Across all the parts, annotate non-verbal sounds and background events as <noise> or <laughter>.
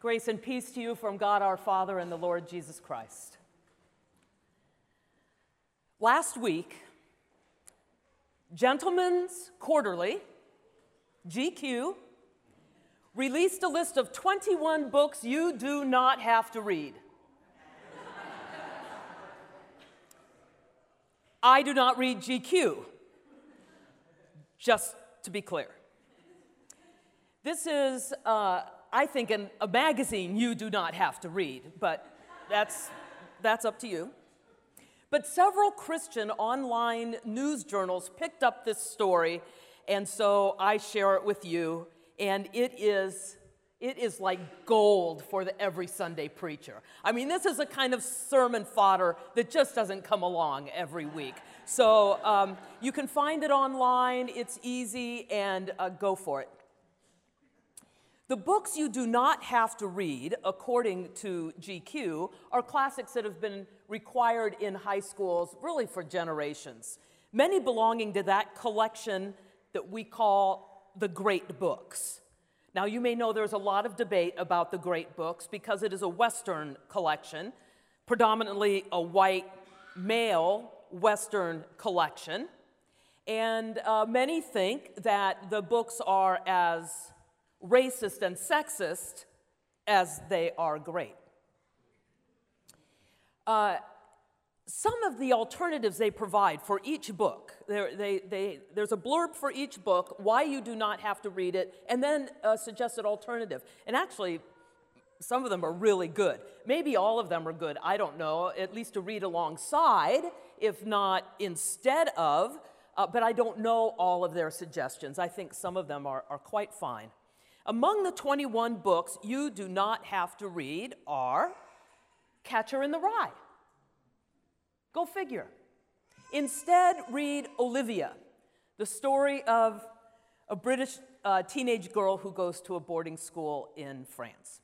Grace and peace to you from God our Father and the Lord Jesus Christ. Last week, Gentlemen's Quarterly, GQ, released a list of 21 books you do not have to read. <laughs> I do not read GQ, just to be clear. This is, uh, I think, in a magazine you do not have to read, but that's, that's up to you. But several Christian online news journals picked up this story, and so I share it with you. And it is, it is like gold for the every Sunday preacher. I mean, this is a kind of sermon fodder that just doesn't come along every week. So um, you can find it online, it's easy, and uh, go for it. The books you do not have to read, according to GQ, are classics that have been required in high schools really for generations, many belonging to that collection that we call the great books. Now, you may know there's a lot of debate about the great books because it is a Western collection, predominantly a white male Western collection. And uh, many think that the books are as racist and sexist as they are great. Uh, some of the alternatives they provide for each book, they, they, there's a blurb for each book, why you do not have to read it, and then a suggested alternative. And actually, some of them are really good. Maybe all of them are good, I don't know, at least to read alongside, if not instead of, uh, but I don't know all of their suggestions. I think some of them are, are quite fine. Among the 21 books you do not have to read are Catcher in the Rye. Go figure. Instead, read Olivia, the story of a British uh, teenage girl who goes to a boarding school in France.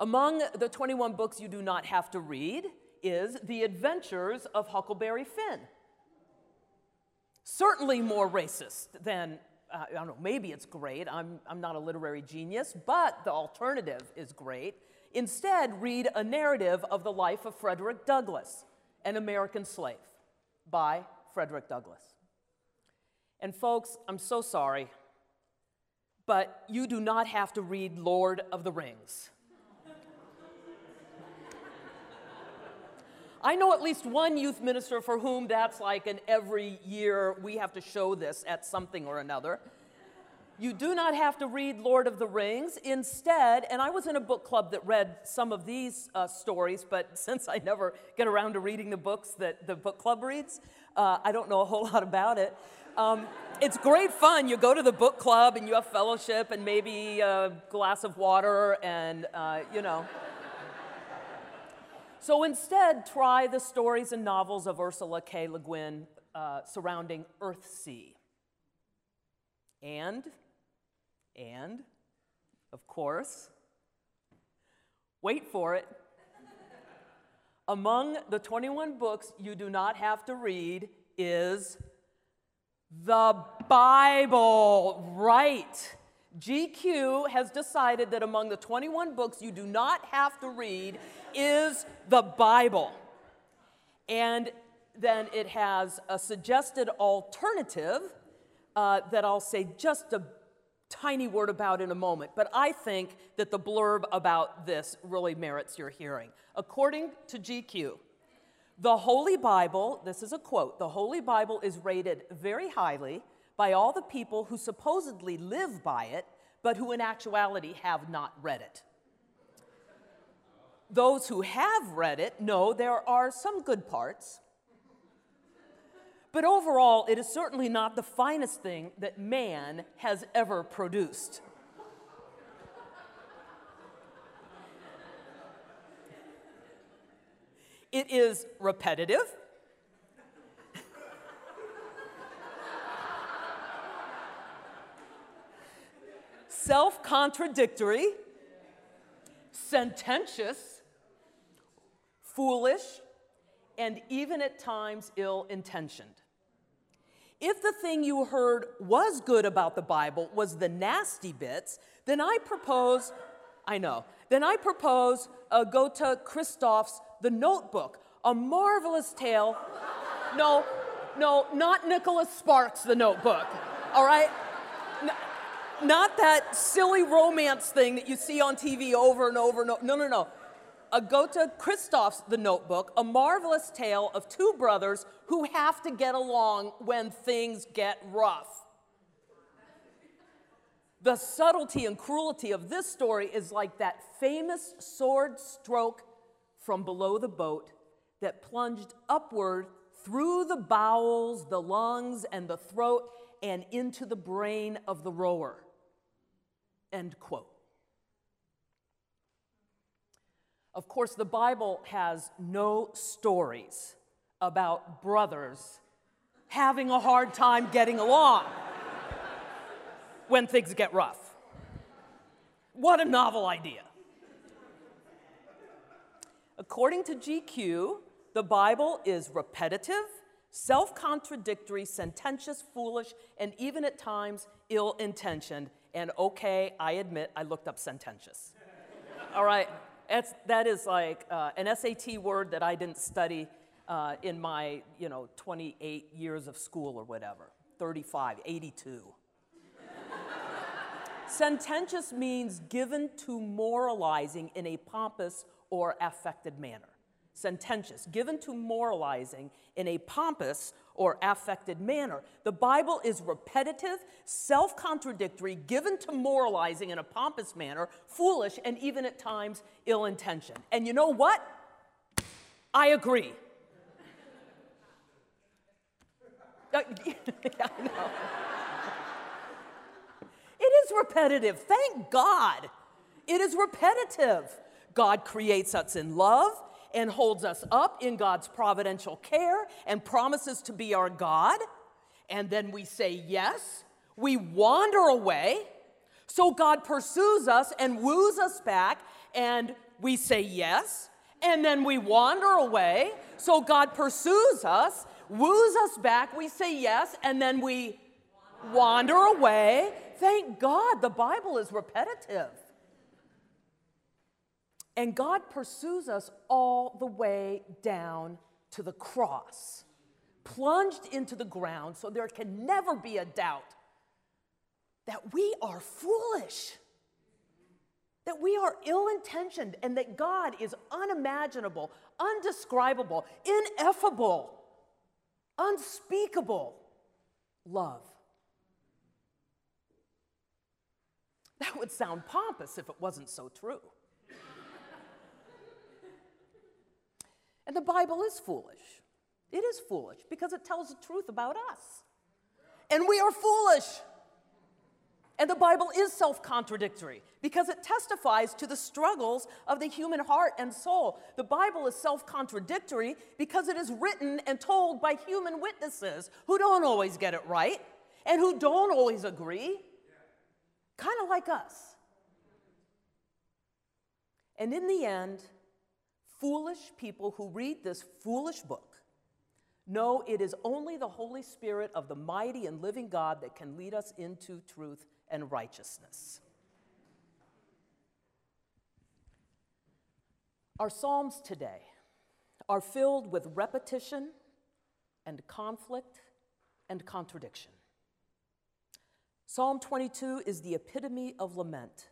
Among the 21 books you do not have to read is The Adventures of Huckleberry Finn. Certainly more racist than uh, I don't know, maybe it's great. I'm, I'm not a literary genius, but the alternative is great. Instead, read a narrative of the life of Frederick Douglass, an American slave, by Frederick Douglass. And folks, I'm so sorry, but you do not have to read Lord of the Rings. I know at least one youth minister for whom that's like an every year we have to show this at something or another. You do not have to read Lord of the Rings. Instead, and I was in a book club that read some of these uh, stories, but <laughs> since I never get around to reading the books that the book club reads, uh, I don't know a whole <laughs> lot about it. Um, it's great fun. You go to the book club and you have fellowship and maybe a glass of water and, uh, you know. So instead, try the stories and novels of Ursula K. Le Guin uh, surrounding Earthsea. And, and, of course, wait for it. Among the 21 books you do not have to read is the Bible. Right. GQ has decided that among the 21 books you do not have to read is the Bible. And then it has a suggested alternative uh, that I'll say just a tiny word about in a moment. But I think that the blurb about this really merits your hearing. According to GQ, the Holy Bible, this is a quote, the Holy Bible is rated very highly by all the people who supposedly live by it, but who in actuality have not read it. Those who have read it know there are some good parts, but overall, it is certainly not the finest thing that man has ever produced. It is repetitive self contradictory, sententious, foolish, and even at times ill intentioned. If the thing you heard was good about the Bible was the nasty bits, then I propose I know. Then I propose uh, Agota Kristof's The Notebook, a marvelous tale. No, no, not Nicholas Sparks, The Notebook, all right? Not that silly romance thing that you see on TV over and over and over. No, no, no. Agota Kristof's The Notebook, a marvelous tale of two brothers who have to get along when things get rough. The subtlety and cruelty of this story is like that famous sword stroke from below the boat that plunged upward through the bowels, the lungs, and the throat, and into the brain of the rower. End quote. Of course, the Bible has no stories about brothers having a hard time getting along when things get rough. What a novel idea. According to GQ, the Bible is repetitive, self contradictory, sententious, foolish, and even at times ill intentioned. And okay, I admit I looked up sententious. <laughs> All right, That's, that is like uh, an SAT word that I didn't study uh, in my, you know, 28 years of school or whatever, 35, 82. <laughs> Sententious means given to moralizing in a pompous or affected manner. Sententious, given to moralizing in a pompous or affected manner. The Bible is repetitive, self contradictory, given to moralizing in a pompous manner, foolish, and even at times ill intentioned. And you know what? I agree. Uh, <laughs> I know. It is repetitive. Thank God. It is repetitive. God creates us in love and holds us up in God's providential care and promises to be our God. And then we say yes. We wander away. So God pursues us and woos us back, and we say yes. And then we wander away. So God pursues us, woos us back, we say yes, and then we wander away. Thank God the Bible is repetitive. And God pursues us all the way down to the cross, plunged into the ground so there can never be a doubt that we are foolish, that we are ill intentioned, and that God is unimaginable, undescribable, ineffable, unspeakable love. That would sound pompous if it wasn't so true. And the Bible is foolish. It is foolish because it tells the truth about us. And we are foolish. And the Bible is self contradictory because it testifies to the struggles of the human heart and soul. The Bible is self contradictory because it is written and told by human witnesses who don't always get it right and who don't always agree kind of like us. And in the end, foolish people who read this foolish book know it is only the Holy Spirit of the mighty and living God that can lead us into truth and righteousness. Our Psalms today are filled with repetition and conflict and contradiction. Psalm 22 is the epitome of lament.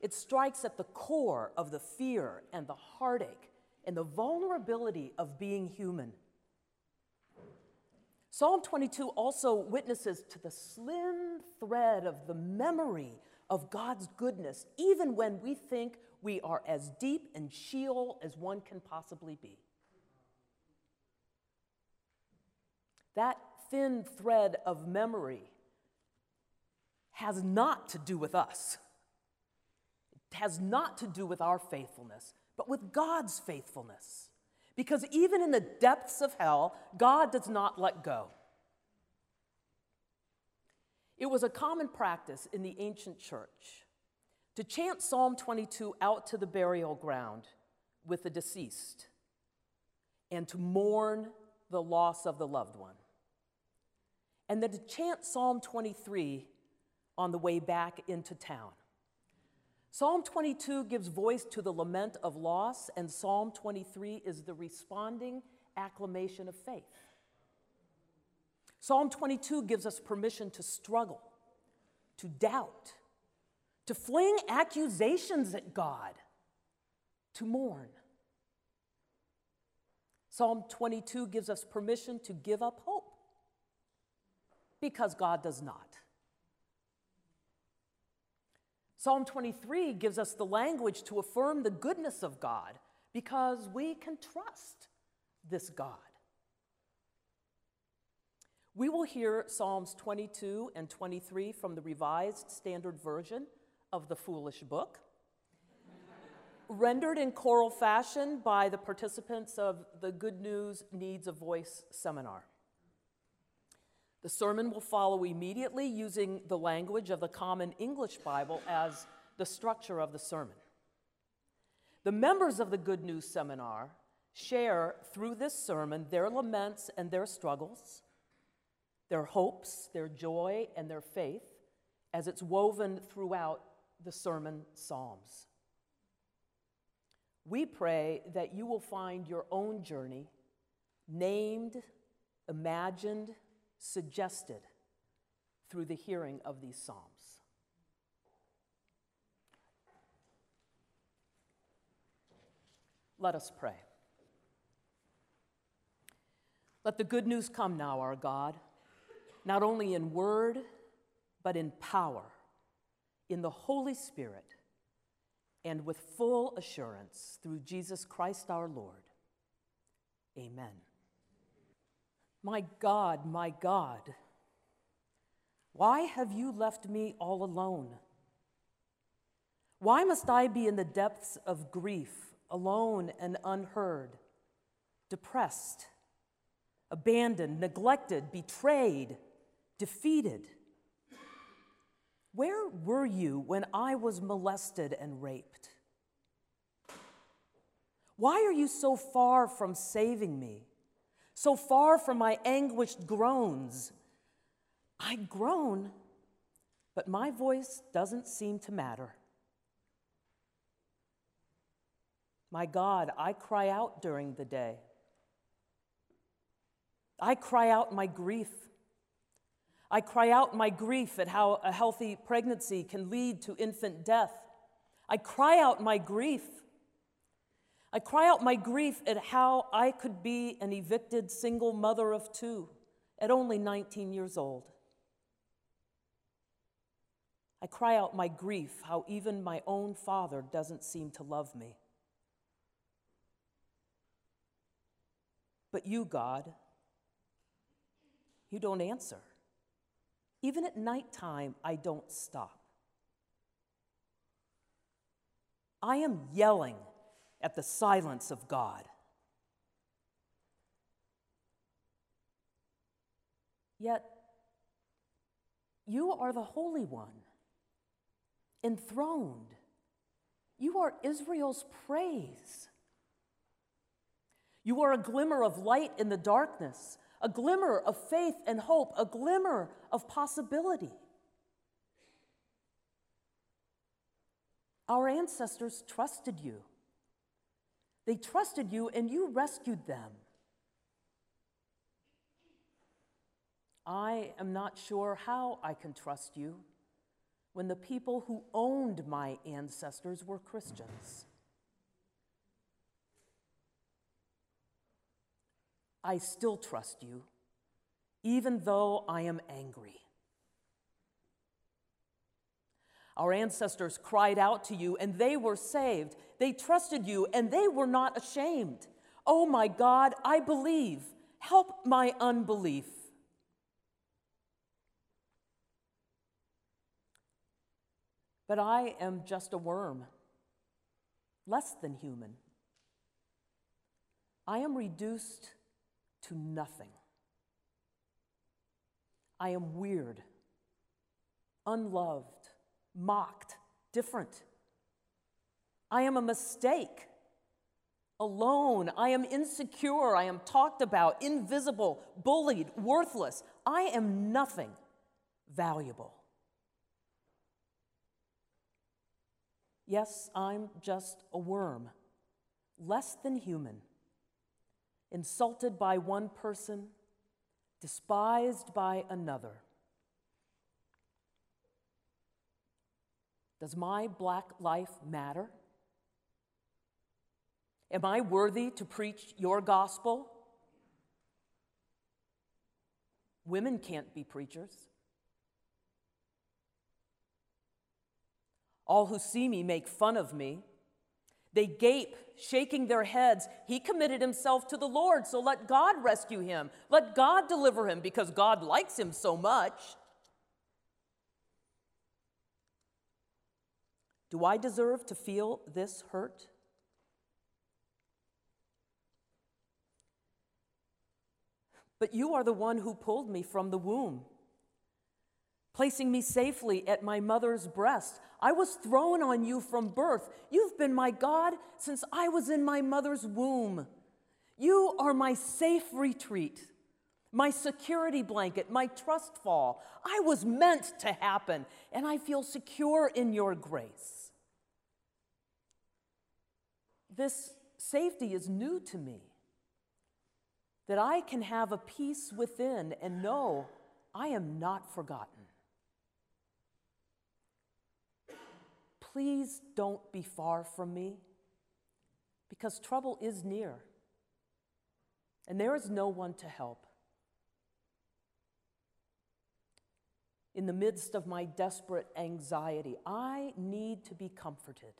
It strikes at the core of the fear and the heartache and the vulnerability of being human. Psalm 22 also witnesses to the slim thread of the memory of God's goodness, even when we think we are as deep in Sheol as one can possibly be. That thin thread of memory has not to do with us. Has not to do with our faithfulness, but with God's faithfulness. Because even in the depths of hell, God does not let go. It was a common practice in the ancient church to chant Psalm 22 out to the burial ground with the deceased and to mourn the loss of the loved one. And then to chant Psalm 23 on the way back into town. Psalm 22 gives voice to the lament of loss, and Psalm 23 is the responding acclamation of faith. Psalm 22 gives us permission to struggle, to doubt, to fling accusations at God, to mourn. Psalm 22 gives us permission to give up hope because God does not. Psalm 23 gives us the language to affirm the goodness of God because we can trust this God. We will hear Psalms 22 and 23 from the Revised Standard Version of the Foolish Book, rendered in choral fashion by the participants of the Good News Needs a Voice seminar. The sermon will follow immediately using the language of the Common English Bible as the structure of the sermon. The members of the Good News Seminar share through this sermon their laments and their struggles, their hopes, their joy, and their faith as it's woven throughout the sermon Psalms. We pray that you will find your own journey named, imagined, suggested through the hearing of these Psalms. Let us pray. Let the good news come now, our God, not only in word, but in power, in the Holy Spirit, and with full assurance through Jesus Christ our Lord. Amen. My God, my God, why have you left me all alone? Why must I be in the depths of grief, alone and unheard, depressed, abandoned, neglected, betrayed, defeated? Where were you when I was molested and raped? Why are you so far from saving me? So far from my anguished groans. I groan, but my voice doesn't seem to matter. My God, I cry out during the day. I cry out my grief. I cry out my grief at how a healthy pregnancy can lead to infant death. I cry out my grief I cry out my grief at how I could be an evicted single mother of two at only 19 years old. I cry out my grief how even my own father doesn't seem to love me. But you, God, you don't answer. Even at nighttime, I don't stop. I am yelling at the silence of God. Yet, you are the Holy One, enthroned. You are Israel's praise. You are a glimmer of light in the darkness, a glimmer of faith and hope, a glimmer of possibility. Our ancestors trusted you. They trusted you and you rescued them. I am not sure how I can trust you when the people who owned my ancestors were Christians. I still trust you, even though I am angry. Our ancestors cried out to you and they were saved. They trusted you and they were not ashamed. Oh my God, I believe. Help my unbelief. But I am just a worm, less than human. I am reduced to nothing. I am weird, unloved, mocked, different. I am a mistake, alone. I am insecure. I am talked about, invisible, bullied, worthless. I am nothing valuable. Yes, I'm just a worm, less than human, insulted by one person, despised by another. Does my black life matter? Am I worthy to preach your gospel? Women can't be preachers. All who see me make fun of me. They gape, shaking their heads. He committed himself to the Lord, so let God rescue him. Let God deliver him because God likes him so much. Do I deserve to feel this hurt? But you are the one who pulled me from the womb, placing me safely at my mother's breast. I was thrown on you from birth. You've been my God since I was in my mother's womb. You are my safe retreat, my security blanket, my trust fall. I was meant to happen, and I feel secure in your grace. This safety is new to me that I can have a peace within and know I am not forgotten. Please don't be far from me because trouble is near and there is no one to help. In the midst of my desperate anxiety, I need to be comforted.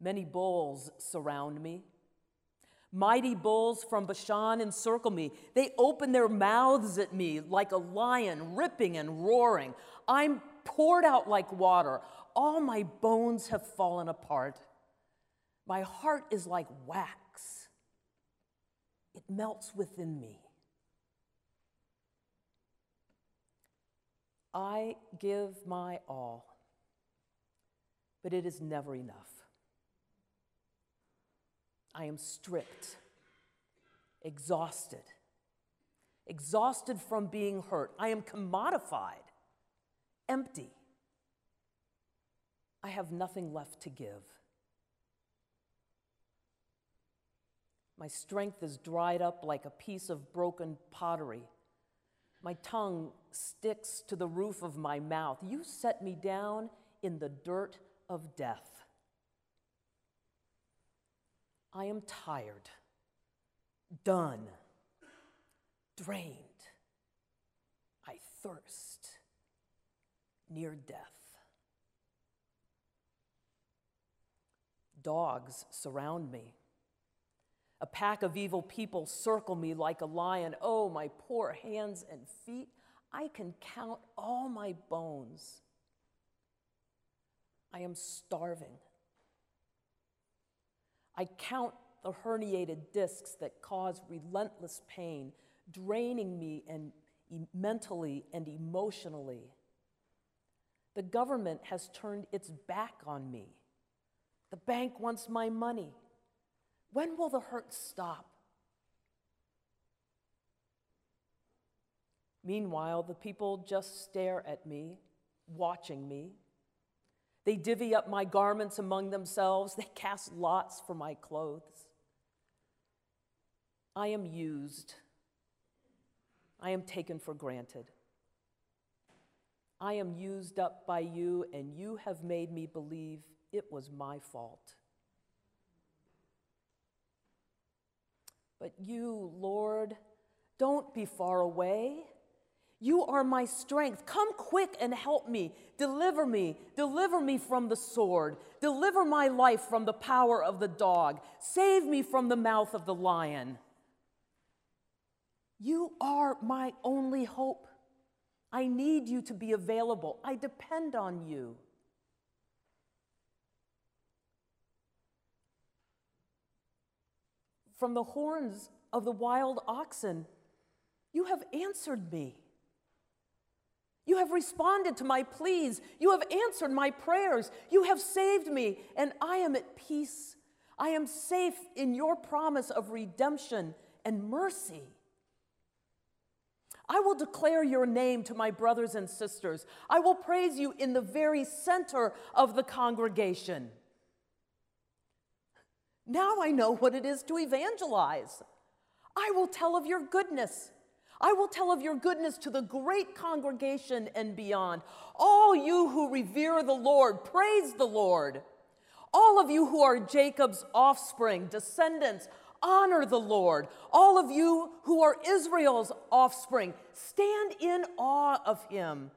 Many bulls surround me. Mighty bulls from Bashan encircle me. They open their mouths at me like a lion, ripping and roaring. I'm poured out like water. All my bones have fallen apart. My heart is like wax, it melts within me. I give my all, but it is never enough. I am stripped, exhausted, exhausted from being hurt. I am commodified, empty. I have nothing left to give. My strength is dried up like a piece of broken pottery. My tongue sticks to the roof of my mouth. You set me down in the dirt of death. I am tired, done, drained. I thirst, near death. Dogs surround me. A pack of evil people circle me like a lion. Oh, my poor hands and feet. I can count all my bones. I am starving. I count the herniated discs that cause relentless pain, draining me and mentally and emotionally. The government has turned its back on me. The bank wants my money. When will the hurt stop? Meanwhile, the people just stare at me, watching me, they divvy up my garments among themselves. They cast lots for my clothes. I am used. I am taken for granted. I am used up by you, and you have made me believe it was my fault. But you, Lord, don't be far away. You are my strength. Come quick and help me. Deliver me. Deliver me from the sword. Deliver my life from the power of the dog. Save me from the mouth of the lion. You are my only hope. I need you to be available. I depend on you. From the horns of the wild oxen, you have answered me. You have responded to my pleas. You have answered my prayers. You have saved me, and I am at peace. I am safe in your promise of redemption and mercy. I will declare your name to my brothers and sisters. I will praise you in the very center of the congregation. Now I know what it is to evangelize. I will tell of your goodness. I will tell of your goodness to the great congregation and beyond. All you who revere the Lord, praise the Lord. All of you who are Jacob's offspring, descendants, honor the Lord. All of you who are Israel's offspring, stand in awe of him.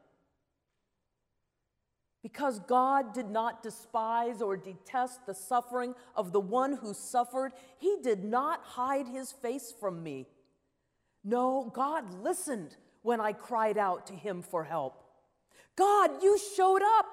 Because God did not despise or detest the suffering of the one who suffered, he did not hide his face from me. No, God listened when I cried out to him for help. God, you showed up.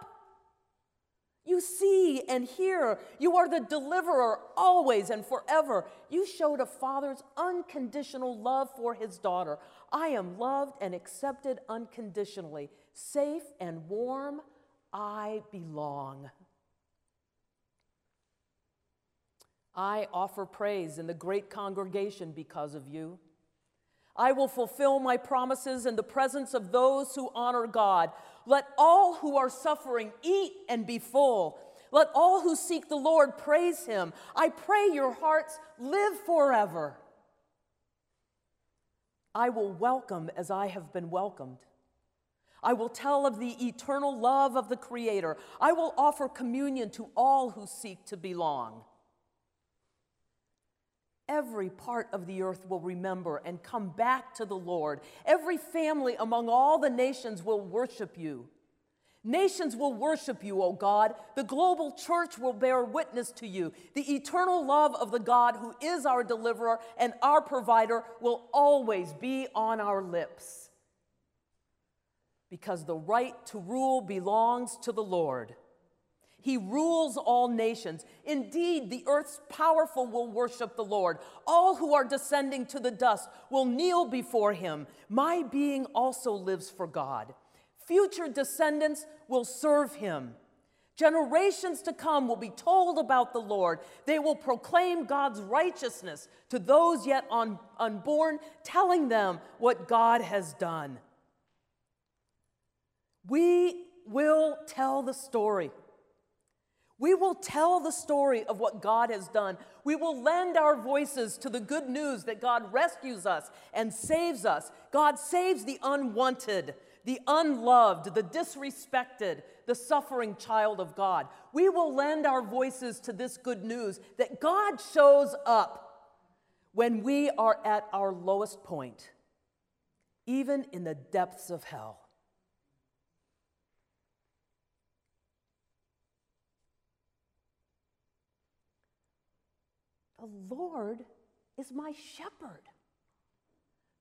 You see and hear. You are the deliverer always and forever. You showed a father's unconditional love for his daughter. I am loved and accepted unconditionally, safe and warm. I belong. I offer praise in the great congregation because of you. I will fulfill my promises in the presence of those who honor God. Let all who are suffering eat and be full. Let all who seek the Lord praise him. I pray your hearts live forever. I will welcome as I have been welcomed. I will tell of the eternal love of the Creator. I will offer communion to all who seek to belong. Every part of the earth will remember and come back to the Lord. Every family among all the nations will worship you. Nations will worship you, O God. The global church will bear witness to you. The eternal love of the God who is our deliverer and our provider will always be on our lips because the right to rule belongs to the Lord. He rules all nations. Indeed, the earth's powerful will worship the Lord. All who are descending to the dust will kneel before him. My being also lives for God. Future descendants will serve him. Generations to come will be told about the Lord. They will proclaim God's righteousness to those yet un- unborn, telling them what God has done. We will tell the story. We will tell the story of what God has done. We will lend our voices to the good news that God rescues us and saves us. God saves the unwanted, the unloved, the disrespected, the suffering child of God. We will lend our voices to this good news that God shows up when we are at our lowest point, even in the depths of hell. The Lord is my shepherd.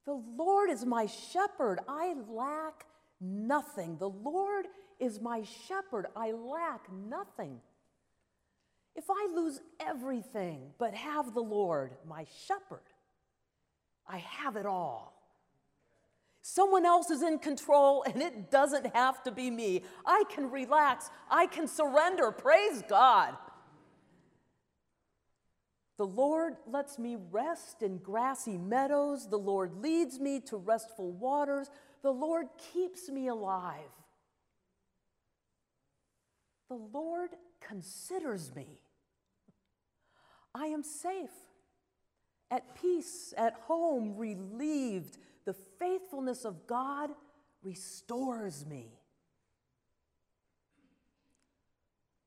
The Lord is my shepherd. I lack nothing. The Lord is my shepherd. I lack nothing. If I lose everything but have the Lord, my shepherd, I have it all. Someone else is in control and it doesn't have to be me. I can relax. I can surrender. Praise God. The Lord lets me rest in grassy meadows. The Lord leads me to restful waters. The Lord keeps me alive. The Lord considers me. I am safe, at peace, at home, relieved. The faithfulness of God restores me.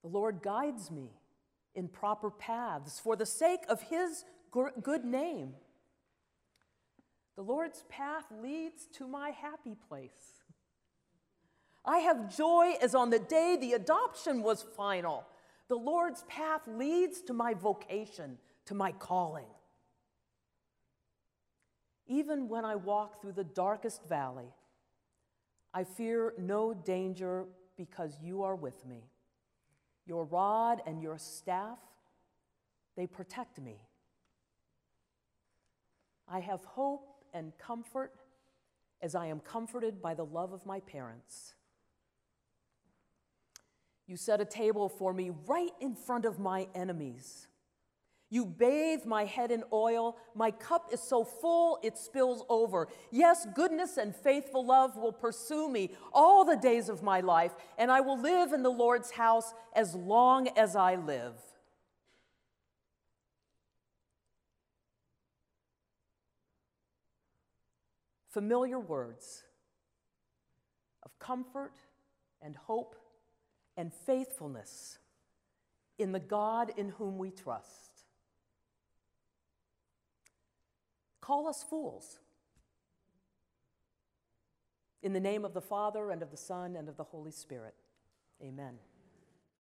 The Lord guides me in proper paths for the sake of his good name. The Lord's path leads to my happy place. I have joy as on the day the adoption was final. The Lord's path leads to my vocation, to my calling. Even when I walk through the darkest valley, I fear no danger because you are with me. Your rod and your staff, they protect me. I have hope and comfort as I am comforted by the love of my parents. You set a table for me right in front of my enemies. You bathe my head in oil. My cup is so full it spills over. Yes, goodness and faithful love will pursue me all the days of my life, and I will live in the Lord's house as long as I live. Familiar words of comfort and hope and faithfulness in the God in whom we trust. Call us fools. In the name of the Father, and of the Son, and of the Holy Spirit. Amen.